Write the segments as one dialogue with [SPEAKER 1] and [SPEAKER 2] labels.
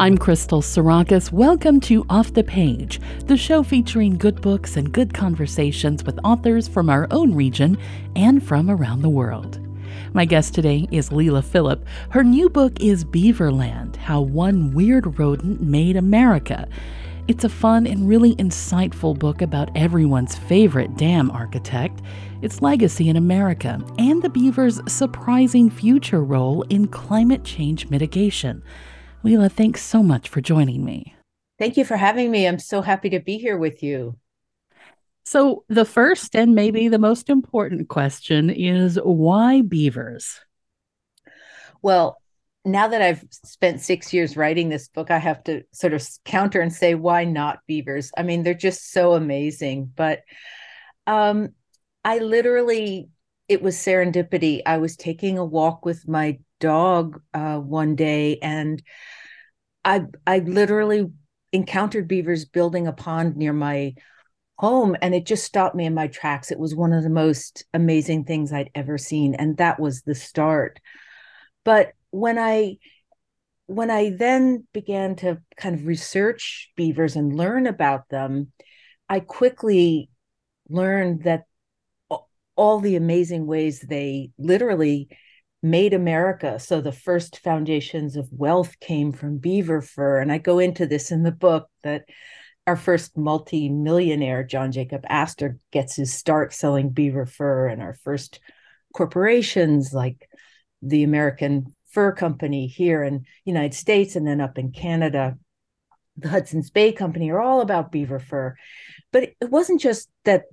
[SPEAKER 1] I'm Crystal Sarakas. Welcome to Off the Page, the show featuring good books and good conversations with authors from our own region and from around the world. My guest today is Leila Philip. Her new book is Beaverland How One Weird Rodent Made America. It's a fun and really insightful book about everyone's favorite dam architect, its legacy in America, and the beaver's surprising future role in climate change mitigation. Leila, thanks so much for joining me.
[SPEAKER 2] Thank you for having me. I'm so happy to be here with you.
[SPEAKER 1] So, the first and maybe the most important question is why beavers?
[SPEAKER 2] Well, now that I've spent six years writing this book, I have to sort of counter and say, why not beavers? I mean, they're just so amazing. But um, I literally, it was serendipity. I was taking a walk with my dog uh, one day, and I I literally encountered beavers building a pond near my home, and it just stopped me in my tracks. It was one of the most amazing things I'd ever seen, and that was the start. But when I when I then began to kind of research beavers and learn about them, I quickly learned that all the amazing ways they literally made America. So the first foundations of wealth came from beaver fur. And I go into this in the book that our first multi-millionaire, John Jacob Astor, gets his start selling beaver fur, and our first corporations like the American Fur Company here in United States and then up in Canada, the Hudson's Bay Company are all about beaver fur. But it wasn't just that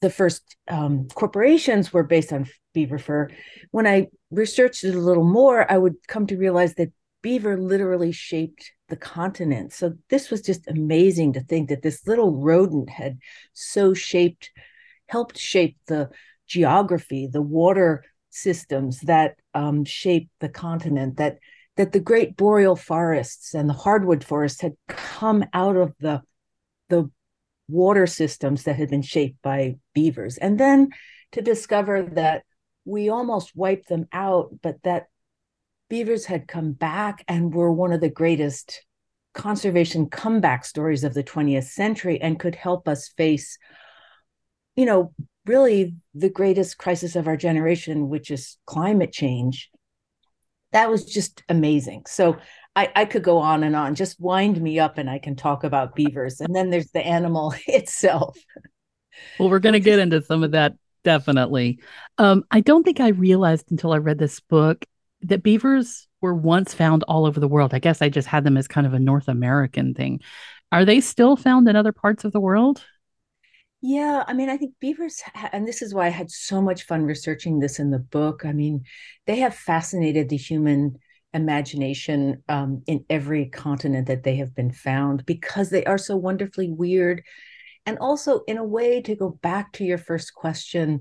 [SPEAKER 2] the first um, corporations were based on beaver fur. When I researched it a little more, I would come to realize that beaver literally shaped the continent. So this was just amazing to think that this little rodent had so shaped, helped shape the geography, the water systems that um, shaped the continent. That that the great boreal forests and the hardwood forests had come out of the the water systems that had been shaped by beavers. And then to discover that we almost wiped them out, but that beavers had come back and were one of the greatest conservation comeback stories of the 20th century and could help us face, you know, really the greatest crisis of our generation, which is climate change. That was just amazing. So I, I could go on and on. Just wind me up and I can talk about beavers. And then there's the animal itself.
[SPEAKER 1] Well, we're going to get into some of that definitely. Um, I don't think I realized until I read this book that beavers were once found all over the world. I guess I just had them as kind of a North American thing. Are they still found in other parts of the world?
[SPEAKER 2] Yeah, I mean, I think beavers, ha- and this is why I had so much fun researching this in the book. I mean, they have fascinated the human imagination um, in every continent that they have been found because they are so wonderfully weird. And also, in a way, to go back to your first question,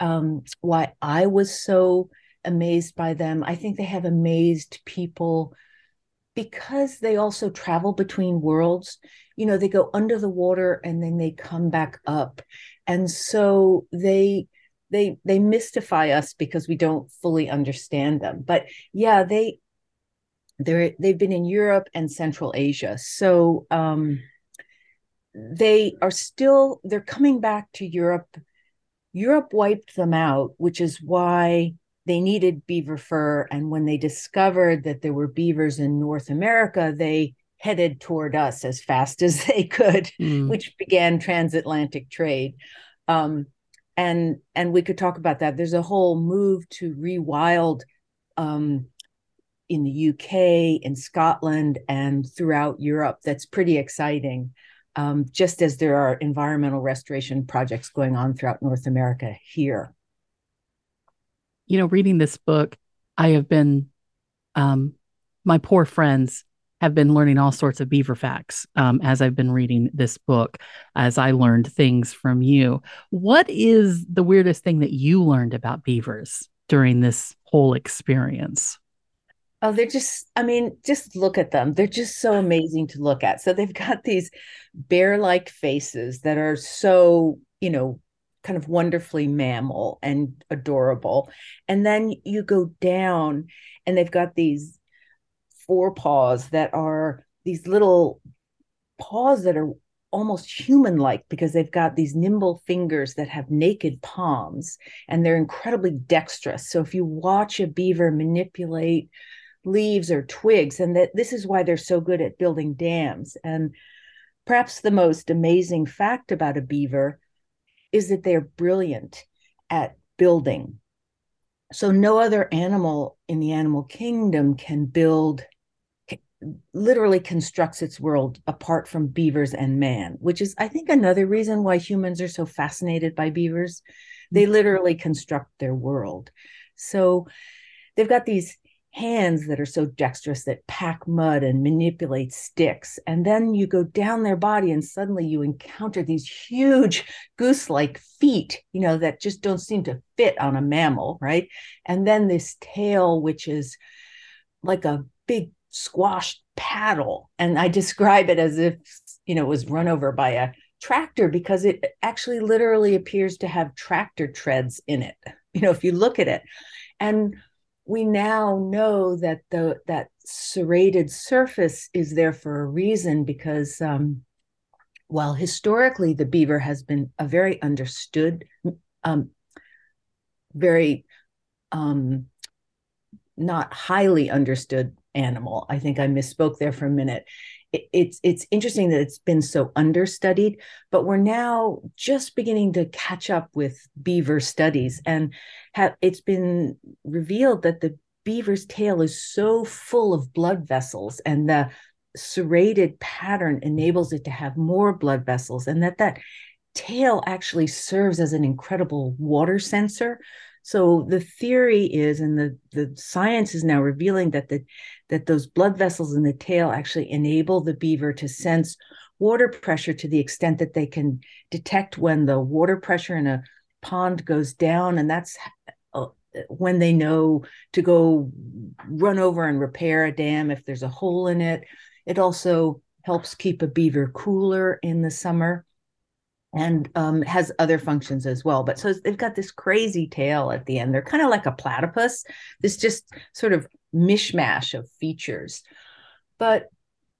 [SPEAKER 2] um, why I was so amazed by them, I think they have amazed people because they also travel between worlds. You know, they go under the water and then they come back up. And so they they they mystify us because we don't fully understand them but yeah they they're they've been in europe and central asia so um they are still they're coming back to europe europe wiped them out which is why they needed beaver fur and when they discovered that there were beavers in north america they headed toward us as fast as they could mm. which began transatlantic trade um, and and we could talk about that. There's a whole move to rewild um, in the UK, in Scotland, and throughout Europe. That's pretty exciting. Um, just as there are environmental restoration projects going on throughout North America here.
[SPEAKER 1] You know, reading this book, I have been, um, my poor friends have been learning all sorts of beaver facts um, as I've been reading this book, as I learned things from you. What is the weirdest thing that you learned about beavers during this whole experience?
[SPEAKER 2] Oh, they're just, I mean, just look at them. They're just so amazing to look at. So they've got these bear like faces that are so, you know, kind of wonderfully mammal and adorable. And then you go down and they've got these forepaws that are these little paws that are almost human like because they've got these nimble fingers that have naked palms and they're incredibly dexterous. So if you watch a beaver manipulate leaves or twigs, and that this is why they're so good at building dams. And perhaps the most amazing fact about a beaver is that they're brilliant at building. So no other animal in the animal kingdom can build literally constructs its world apart from beavers and man, which is, I think, another reason why humans are so fascinated by beavers. They mm-hmm. literally construct their world. So they've got these hands that are so dexterous that pack mud and manipulate sticks. And then you go down their body and suddenly you encounter these huge goose like feet, you know, that just don't seem to fit on a mammal, right? And then this tail, which is like a big squashed paddle. And I describe it as if, you know, it was run over by a tractor because it actually literally appears to have tractor treads in it, you know, if you look at it. And we now know that the that serrated surface is there for a reason because um, while historically the beaver has been a very understood, um, very um, not highly understood animal. I think I misspoke there for a minute. It, it's it's interesting that it's been so understudied, but we're now just beginning to catch up with beaver studies, and have it's been revealed that the beaver's tail is so full of blood vessels, and the serrated pattern enables it to have more blood vessels, and that that tail actually serves as an incredible water sensor. So the theory is, and the, the science is now revealing that the that those blood vessels in the tail actually enable the beaver to sense water pressure to the extent that they can detect when the water pressure in a pond goes down, and that's uh, when they know to go run over and repair a dam if there's a hole in it. It also helps keep a beaver cooler in the summer and um, has other functions as well. But so they've got this crazy tail at the end. They're kind of like a platypus, this just sort of mishmash of features. But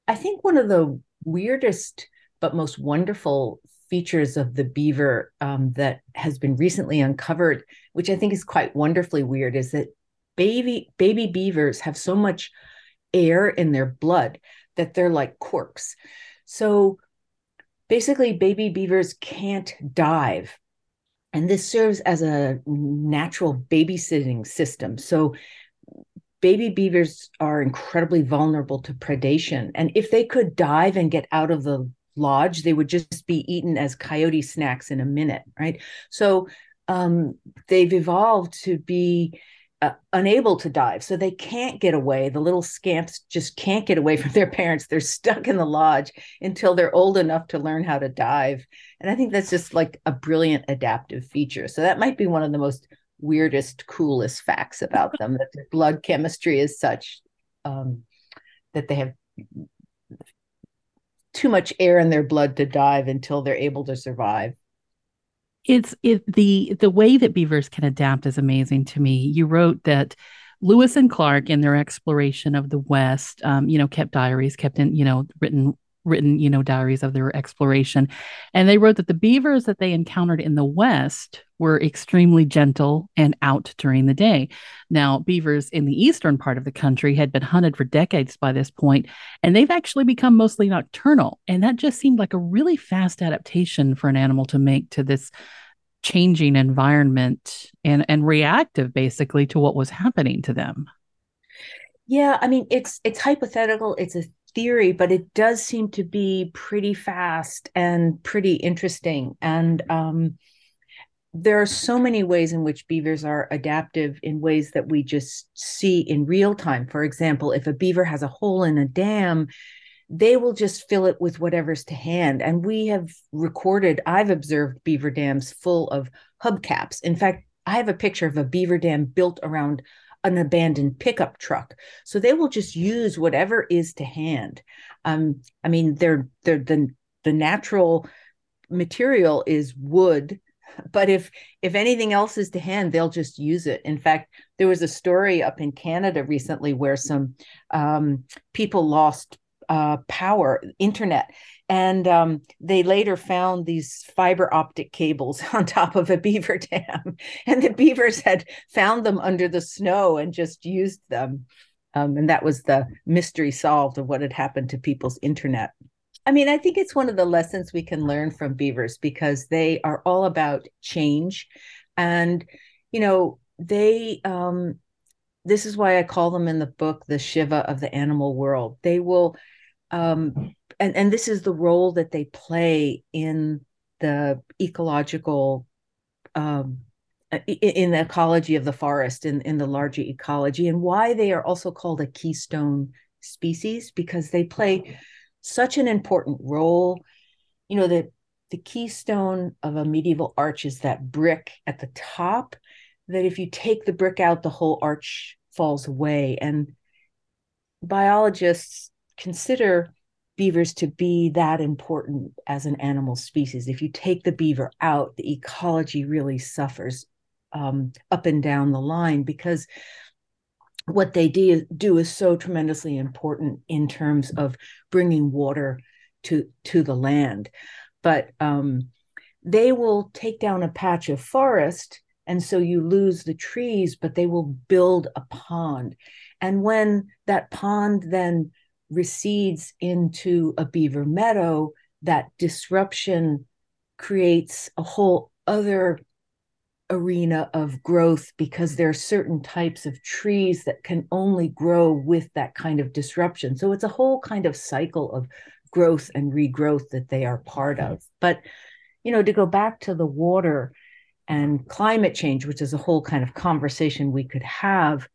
[SPEAKER 2] I think one of the weirdest but most wonderful features of the beaver um, that has been recently uncovered, which I think is quite wonderfully weird, is that baby baby beavers have so much air in their blood that they're like corks. So basically baby beavers can't dive and this serves as a natural babysitting system so baby beavers are incredibly vulnerable to predation and if they could dive and get out of the lodge they would just be eaten as coyote snacks in a minute right so um, they've evolved to be uh, unable to dive. So they can't get away. The little scamps just can't get away from their parents. They're stuck in the lodge until they're old enough to learn how to dive. And I think that's just like a brilliant adaptive feature. So that might be one of the most weirdest, coolest facts about them that their blood chemistry is such um, that they have too much air in their blood to dive until they're able to survive
[SPEAKER 1] it's it the the way that beavers can adapt is amazing to me. You wrote that Lewis and Clark, in their exploration of the West, um, you know, kept diaries, kept in, you know, written written, you know, diaries of their exploration. And they wrote that the beavers that they encountered in the West were extremely gentle and out during the day. Now, beavers in the eastern part of the country had been hunted for decades by this point, and they've actually become mostly nocturnal. And that just seemed like a really fast adaptation for an animal to make to this changing environment and and reactive basically to what was happening to them
[SPEAKER 2] yeah i mean it's it's hypothetical it's a theory, but it does seem to be pretty fast and pretty interesting. And um, there are so many ways in which beavers are adaptive in ways that we just see in real time. For example, if a beaver has a hole in a dam, they will just fill it with whatever's to hand. And we have recorded, I've observed beaver dams full of hubcaps. In fact, I have a picture of a beaver dam built around an abandoned pickup truck. So they will just use whatever is to hand. Um, I mean, they're, they're the the natural material is wood. But if if anything else is to hand they'll just use it. In fact there was a story up in canada recently where some um, people lost uh, power internet. And um, they later found these fiber optic cables on top of a beaver dam. And the beavers had found them under the snow and just used them. Um, and that was the mystery solved of what had happened to people's internet I mean, I think it's one of the lessons we can learn from beavers because they are all about change. And, you know, they, um, this is why I call them in the book the Shiva of the animal world. They will, um, and, and this is the role that they play in the ecological, um, in the ecology of the forest, in, in the larger ecology, and why they are also called a keystone species because they play such an important role. You know, the the keystone of a medieval arch is that brick at the top that if you take the brick out the whole arch falls away and biologists consider beavers to be that important as an animal species if you take the beaver out the ecology really suffers um, up and down the line because what they do, do is so tremendously important in terms of bringing water to to the land. But um, they will take down a patch of forest and so you lose the trees but they will build a pond. And when that pond then recedes into a beaver meadow that disruption creates a whole other arena of growth because there are certain types of trees that can only grow with that kind of disruption. So it's a whole kind of cycle of growth and regrowth that they are part of. Mm-hmm. But, you know, to go back to the water and climate change, which is a whole kind of conversation we could have,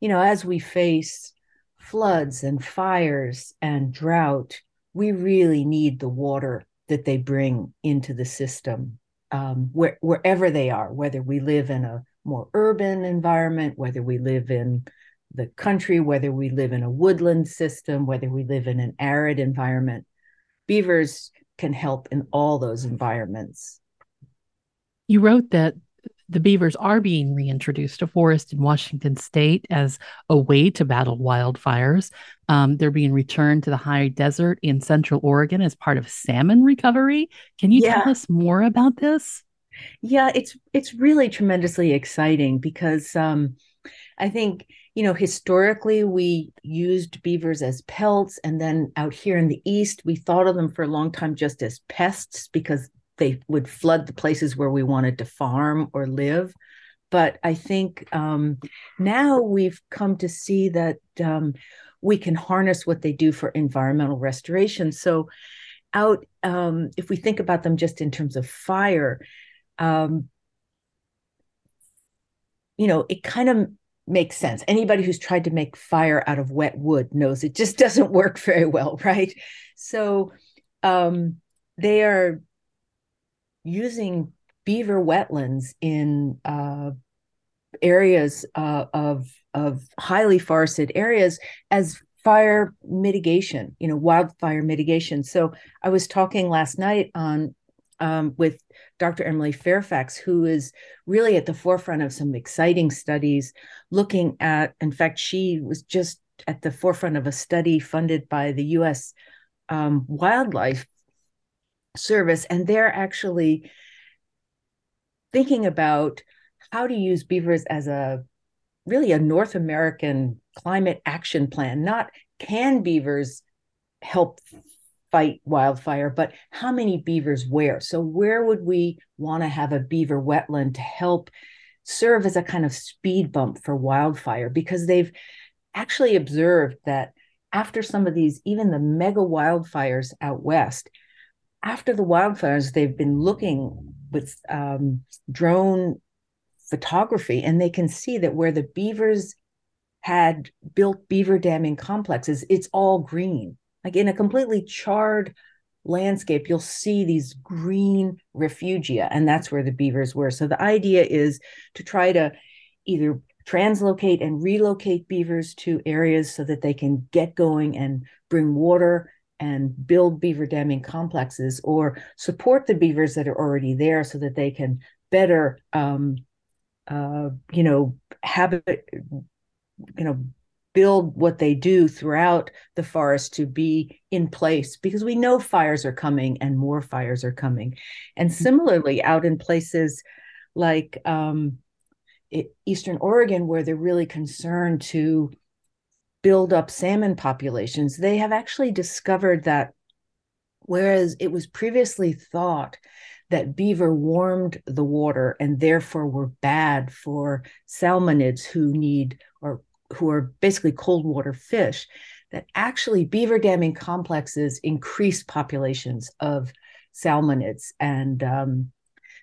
[SPEAKER 2] you know, as we face floods and fires and drought, we really need the water that they bring into the system um, where, wherever they are, whether we live in a more urban environment, whether we live in the country, whether we live in a woodland system, whether we live in an arid environment, beavers can help in all those environments.
[SPEAKER 1] You wrote that the beavers are being reintroduced to forest in Washington state as a way to battle wildfires. Um, they're being returned to the high desert in central Oregon as part of salmon recovery. Can you yeah. tell us more about this?
[SPEAKER 2] Yeah, it's it's really tremendously exciting because um, I think you know historically we used beavers as pelts, and then out here in the east we thought of them for a long time just as pests because they would flood the places where we wanted to farm or live. But I think um, now we've come to see that um, we can harness what they do for environmental restoration. So, out um, if we think about them just in terms of fire, um, you know, it kind of makes sense. Anybody who's tried to make fire out of wet wood knows it just doesn't work very well, right? So, um, they are using beaver wetlands in uh, areas uh, of of highly forested areas as fire mitigation, you know, wildfire mitigation. So I was talking last night on um, with Dr. Emily Fairfax, who is really at the forefront of some exciting studies looking at, in fact, she was just at the forefront of a study funded by the US um, Wildlife service and they're actually thinking about how to use beavers as a really a North American climate action plan. Not can beavers help fight wildfire, but how many beavers where? So, where would we want to have a beaver wetland to help serve as a kind of speed bump for wildfire? Because they've actually observed that after some of these, even the mega wildfires out west, after the wildfires, they've been looking with um, drone photography, and they can see that where the beavers had built beaver damming complexes, it's all green. Like in a completely charred landscape, you'll see these green refugia, and that's where the beavers were. So the idea is to try to either translocate and relocate beavers to areas so that they can get going and bring water and build beaver damming complexes or support the beavers that are already there so that they can better um, uh, you know have it you know build what they do throughout the forest to be in place because we know fires are coming and more fires are coming and mm-hmm. similarly out in places like um, eastern oregon where they're really concerned to build up salmon populations, they have actually discovered that whereas it was previously thought that beaver warmed the water and therefore were bad for salmonids who need or who are basically cold water fish, that actually beaver damming complexes increase populations of salmonids. And um,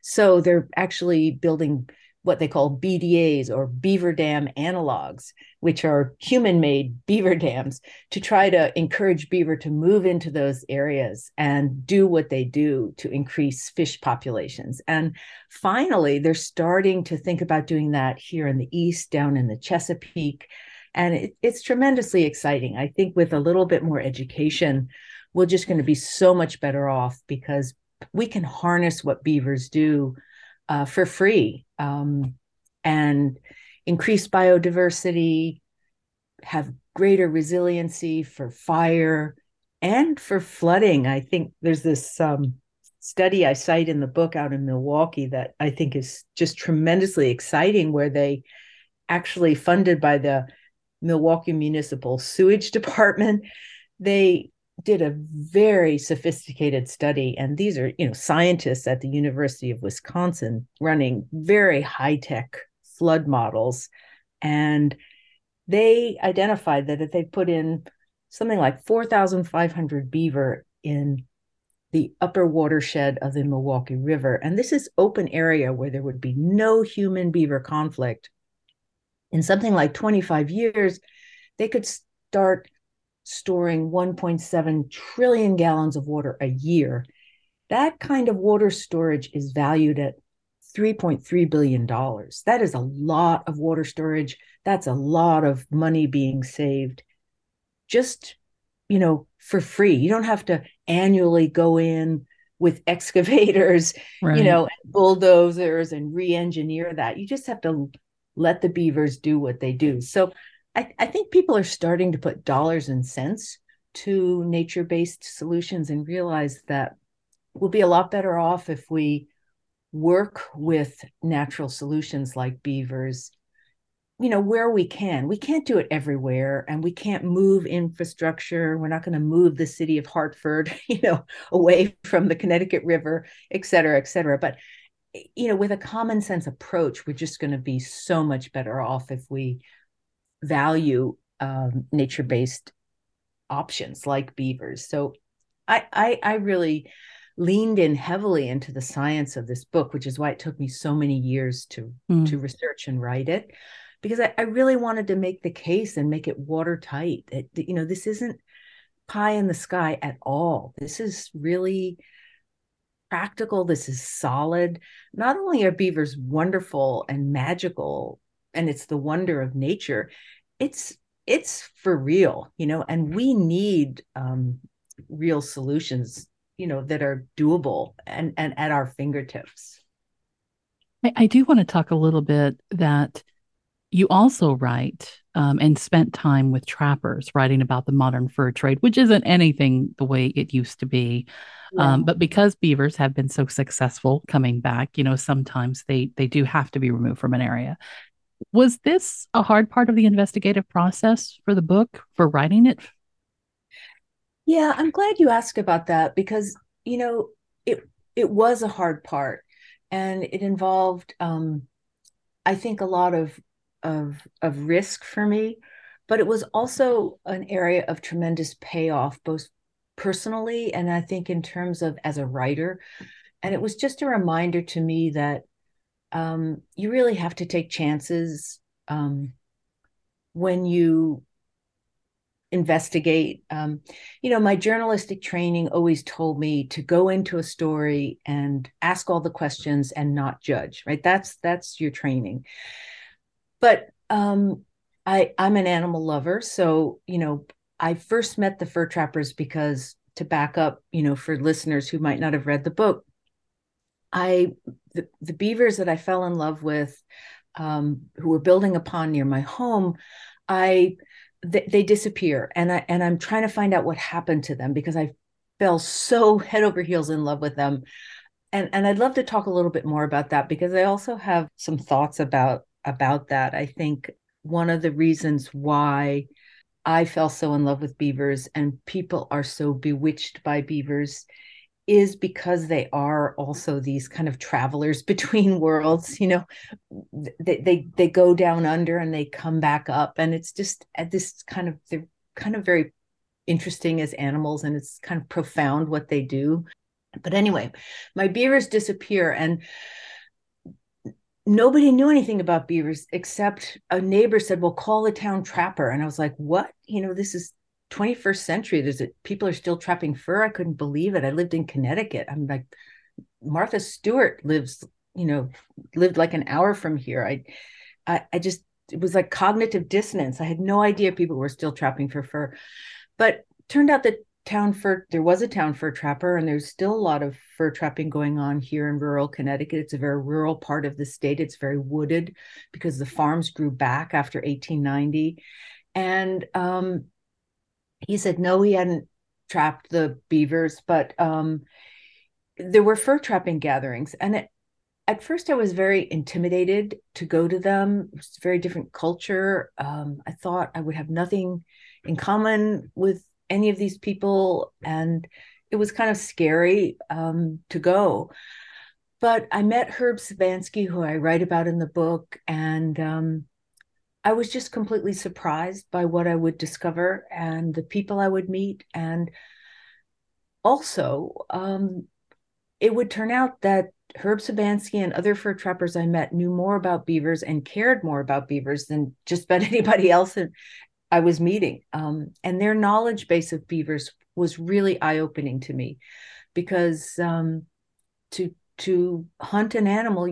[SPEAKER 2] so they're actually building what they call BDAs or beaver dam analogs, which are human made beaver dams, to try to encourage beaver to move into those areas and do what they do to increase fish populations. And finally, they're starting to think about doing that here in the East, down in the Chesapeake. And it, it's tremendously exciting. I think with a little bit more education, we're just going to be so much better off because we can harness what beavers do uh, for free um, and increase biodiversity, have greater resiliency for fire and for flooding. I think there's this um, study I cite in the book out in Milwaukee that I think is just tremendously exciting, where they actually funded by the Milwaukee Municipal Sewage Department. They did a very sophisticated study and these are you know scientists at the university of wisconsin running very high-tech flood models and they identified that if they put in something like 4500 beaver in the upper watershed of the milwaukee river and this is open area where there would be no human beaver conflict in something like 25 years they could start storing 1.7 trillion gallons of water a year. That kind of water storage is valued at $3.3 billion. That is a lot of water storage. That's a lot of money being saved just, you know, for free. You don't have to annually go in with excavators, right. you know, bulldozers and re engineer that. You just have to let the beavers do what they do. So I, I think people are starting to put dollars and cents to nature based solutions and realize that we'll be a lot better off if we work with natural solutions like beavers you know where we can. We can't do it everywhere and we can't move infrastructure. We're not going to move the city of hartford you know away from the connecticut river et cetera et cetera. But you know with a common sense approach we're just going to be so much better off if we value um, nature based options like beavers. So I, I, I really leaned in heavily into the science of this book, which is why it took me so many years to mm. to research and write it, because I, I, really wanted to make the case and make it watertight. That you know this isn't pie in the sky at all. This is really practical. This is solid. Not only are beavers wonderful and magical and it's the wonder of nature it's it's for real you know and we need um real solutions you know that are doable and and at our fingertips.
[SPEAKER 1] I, I do want to talk a little bit that you also write um, and spent time with trappers writing about the modern fur trade which isn't anything the way it used to be. Yeah. um, but because beavers have been so successful coming back you know sometimes they they do have to be removed from an area was this a hard part of the investigative process for the book, for writing it?
[SPEAKER 2] Yeah, I'm glad you asked about that because, you know, it it was a hard part and it involved um I think a lot of of of risk for me, but it was also an area of tremendous payoff both personally and I think in terms of as a writer. And it was just a reminder to me that um, you really have to take chances um, when you investigate. Um, you know, my journalistic training always told me to go into a story and ask all the questions and not judge. Right? That's that's your training. But um, I I'm an animal lover, so you know I first met the fur trappers because to back up, you know, for listeners who might not have read the book, I the, the beavers that I fell in love with, um, who were building a pond near my home, I they, they disappear, and I and I'm trying to find out what happened to them because I fell so head over heels in love with them, and and I'd love to talk a little bit more about that because I also have some thoughts about about that. I think one of the reasons why I fell so in love with beavers and people are so bewitched by beavers is because they are also these kind of travelers between worlds you know they they, they go down under and they come back up and it's just at this kind of they're kind of very interesting as animals and it's kind of profound what they do but anyway my beavers disappear and nobody knew anything about beavers except a neighbor said, "Well, call the town trapper." And I was like, "What? You know, this is 21st century. There's a, people are still trapping fur. I couldn't believe it. I lived in Connecticut. I'm like, Martha Stewart lives, you know, lived like an hour from here. I, I, I just it was like cognitive dissonance. I had no idea people were still trapping for fur, but turned out that town fur there was a town fur trapper and there's still a lot of fur trapping going on here in rural connecticut it's a very rural part of the state it's very wooded because the farms grew back after 1890 and um, he said no he hadn't trapped the beavers but um, there were fur trapping gatherings. And it, at first i was very intimidated to go to them. It's a very different culture. Um, i thought i would have nothing in common with any of these people and it was kind of scary um, to go. But i met herb szybanski who i write about in the book and um, i was just completely surprised by what i would discover and the people i would meet and also um, it would turn out that herb szybanski and other fur trappers i met knew more about beavers and cared more about beavers than just about anybody else I was meeting. Um, and their knowledge base of beavers was really eye opening to me because um, to to hunt an animal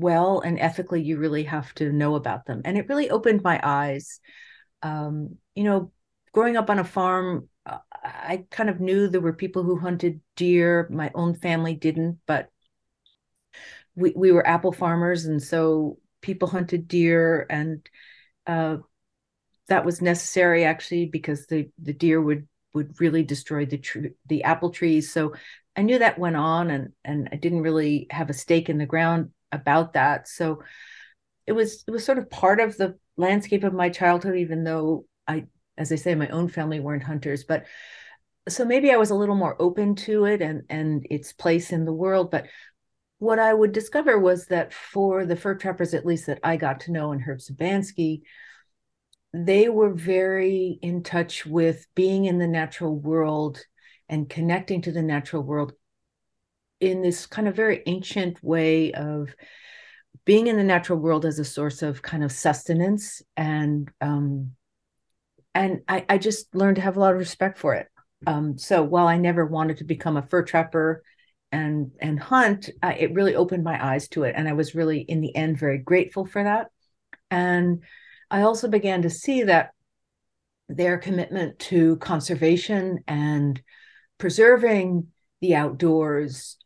[SPEAKER 2] well and ethically, you really have to know about them. And it really opened my eyes. Um, you know, growing up on a farm, uh, I kind of knew there were people who hunted deer. My own family didn't, but we, we were apple farmers. And so people hunted deer and uh, that was necessary actually because the the deer would would really destroy the tr- the apple trees. So I knew that went on, and and I didn't really have a stake in the ground about that. So it was it was sort of part of the landscape of my childhood, even though I, as I say, my own family weren't hunters, but so maybe I was a little more open to it and and its place in the world. But what I would discover was that for the fur trappers, at least that I got to know, and Herb Szybanski, they were very in touch with being in the natural world and connecting to the natural world in this kind of very ancient way of being in the natural world as a source of kind of sustenance and um, and I, I just learned to have a lot of respect for it. Um, so while I never wanted to become a fur trapper and and hunt, it really opened my eyes to it, and I was really in the end very grateful for that. And I also began to see that their commitment to conservation and preserving the outdoors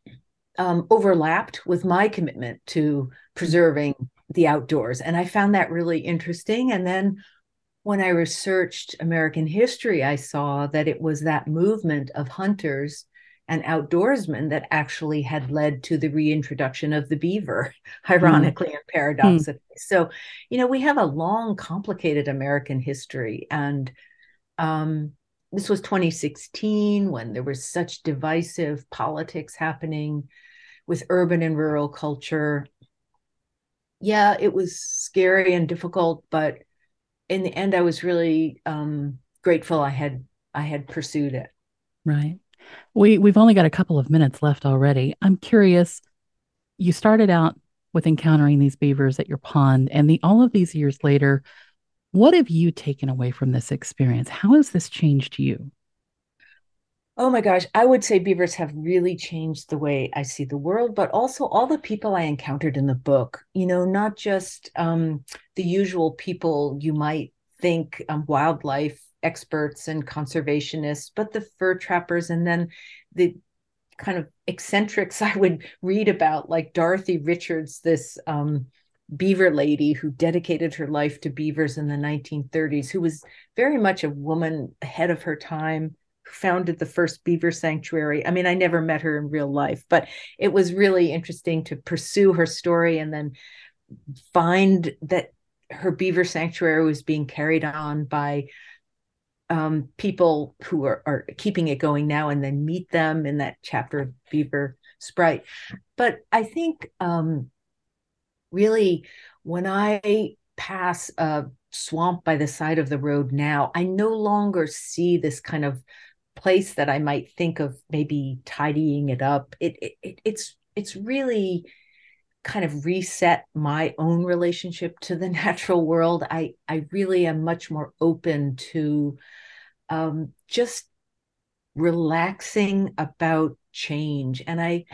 [SPEAKER 2] um, overlapped with my commitment to preserving the outdoors. And I found that really interesting. And then when I researched American history, I saw that it was that movement of hunters and outdoorsmen that actually had led to the reintroduction of the beaver, ironically mm. and paradoxically. Mm. So, you know, we have a long, complicated American history. And um, this was 2016 when there was such divisive politics happening with urban and rural culture. Yeah, it was scary and difficult, but in the end, I was really um, grateful I had I had pursued it.
[SPEAKER 1] Right. We we've only got a couple of minutes left already. I'm curious. You started out with encountering these beavers at your pond, and the all of these years later, what have you taken away from this experience? How has this changed you?
[SPEAKER 2] Oh my gosh, I would say beavers have really changed the way I see the world, but also all the people I encountered in the book. You know, not just um, the usual people you might think um, wildlife experts and conservationists, but the fur trappers and then the kind of eccentrics I would read about, like Dorothy Richards, this um, beaver lady who dedicated her life to beavers in the 1930s, who was very much a woman ahead of her time, who founded the first beaver sanctuary. I mean, I never met her in real life, but it was really interesting to pursue her story and then find that her beaver sanctuary was being carried on by um, people who are, are keeping it going now and then meet them in that chapter of Beaver Sprite. But I think um, really when I pass a swamp by the side of the road now, I no longer see this kind of place that I might think of maybe tidying it up. It, it it's it's really kind of reset my own relationship to the natural world. I I really am much more open to um, just relaxing about change. And I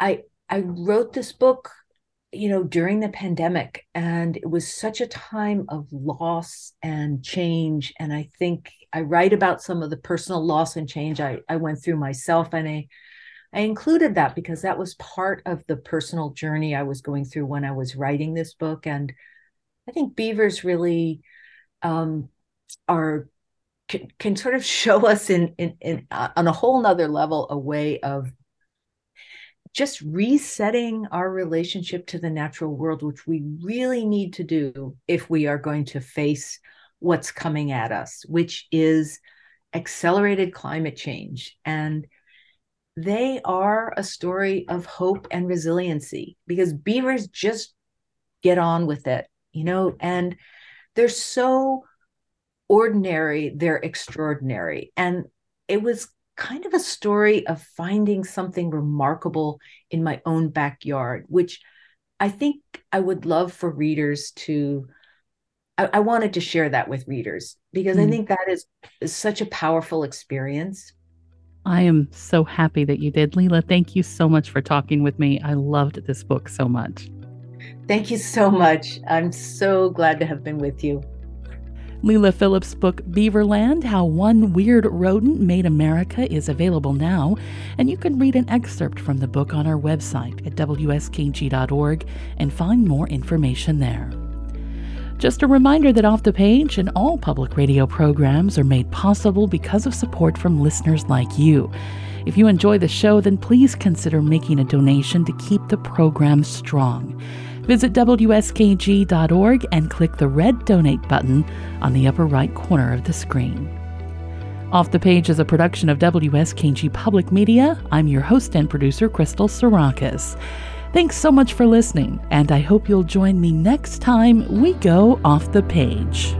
[SPEAKER 2] I I wrote this book you know during the pandemic and it was such a time of loss and change and i think i write about some of the personal loss and change i, I went through myself and I, I included that because that was part of the personal journey i was going through when i was writing this book and i think beavers really um, are can, can sort of show us in, in, in uh, on a whole nother level a way of just resetting our relationship to the natural world, which we really need to do if we are going to face what's coming at us, which is accelerated climate change. And they are a story of hope and resiliency because beavers just get on with it, you know, and they're so ordinary, they're extraordinary. And it was kind of a story of finding something remarkable in my own backyard, which I think I would love for readers to. I, I wanted to share that with readers because mm. I hmm. think that is, is such a powerful experience.
[SPEAKER 1] I am so happy that you did. Leila, thank you so much for talking with me. I loved this book so much.
[SPEAKER 2] Thank you so much. I'm so glad to have been with you.
[SPEAKER 1] Leila Philip's book Beaverland How One Weird Rodent Made America is available now, and you can read an excerpt from the book on our website at wskg.org and find more information there. Just a reminder that Off the Page and all public radio programs are made possible because of support from listeners like you. If you enjoy the show, then please consider making a donation to keep the program strong. Visit WSKG.org and click the red donate button on the upper right corner of the screen. Off the Page is a production of WSKG Public Media. I'm your host and producer, Crystal Sarakas. Thanks so much for listening, and I hope you'll join me next time we go off the page.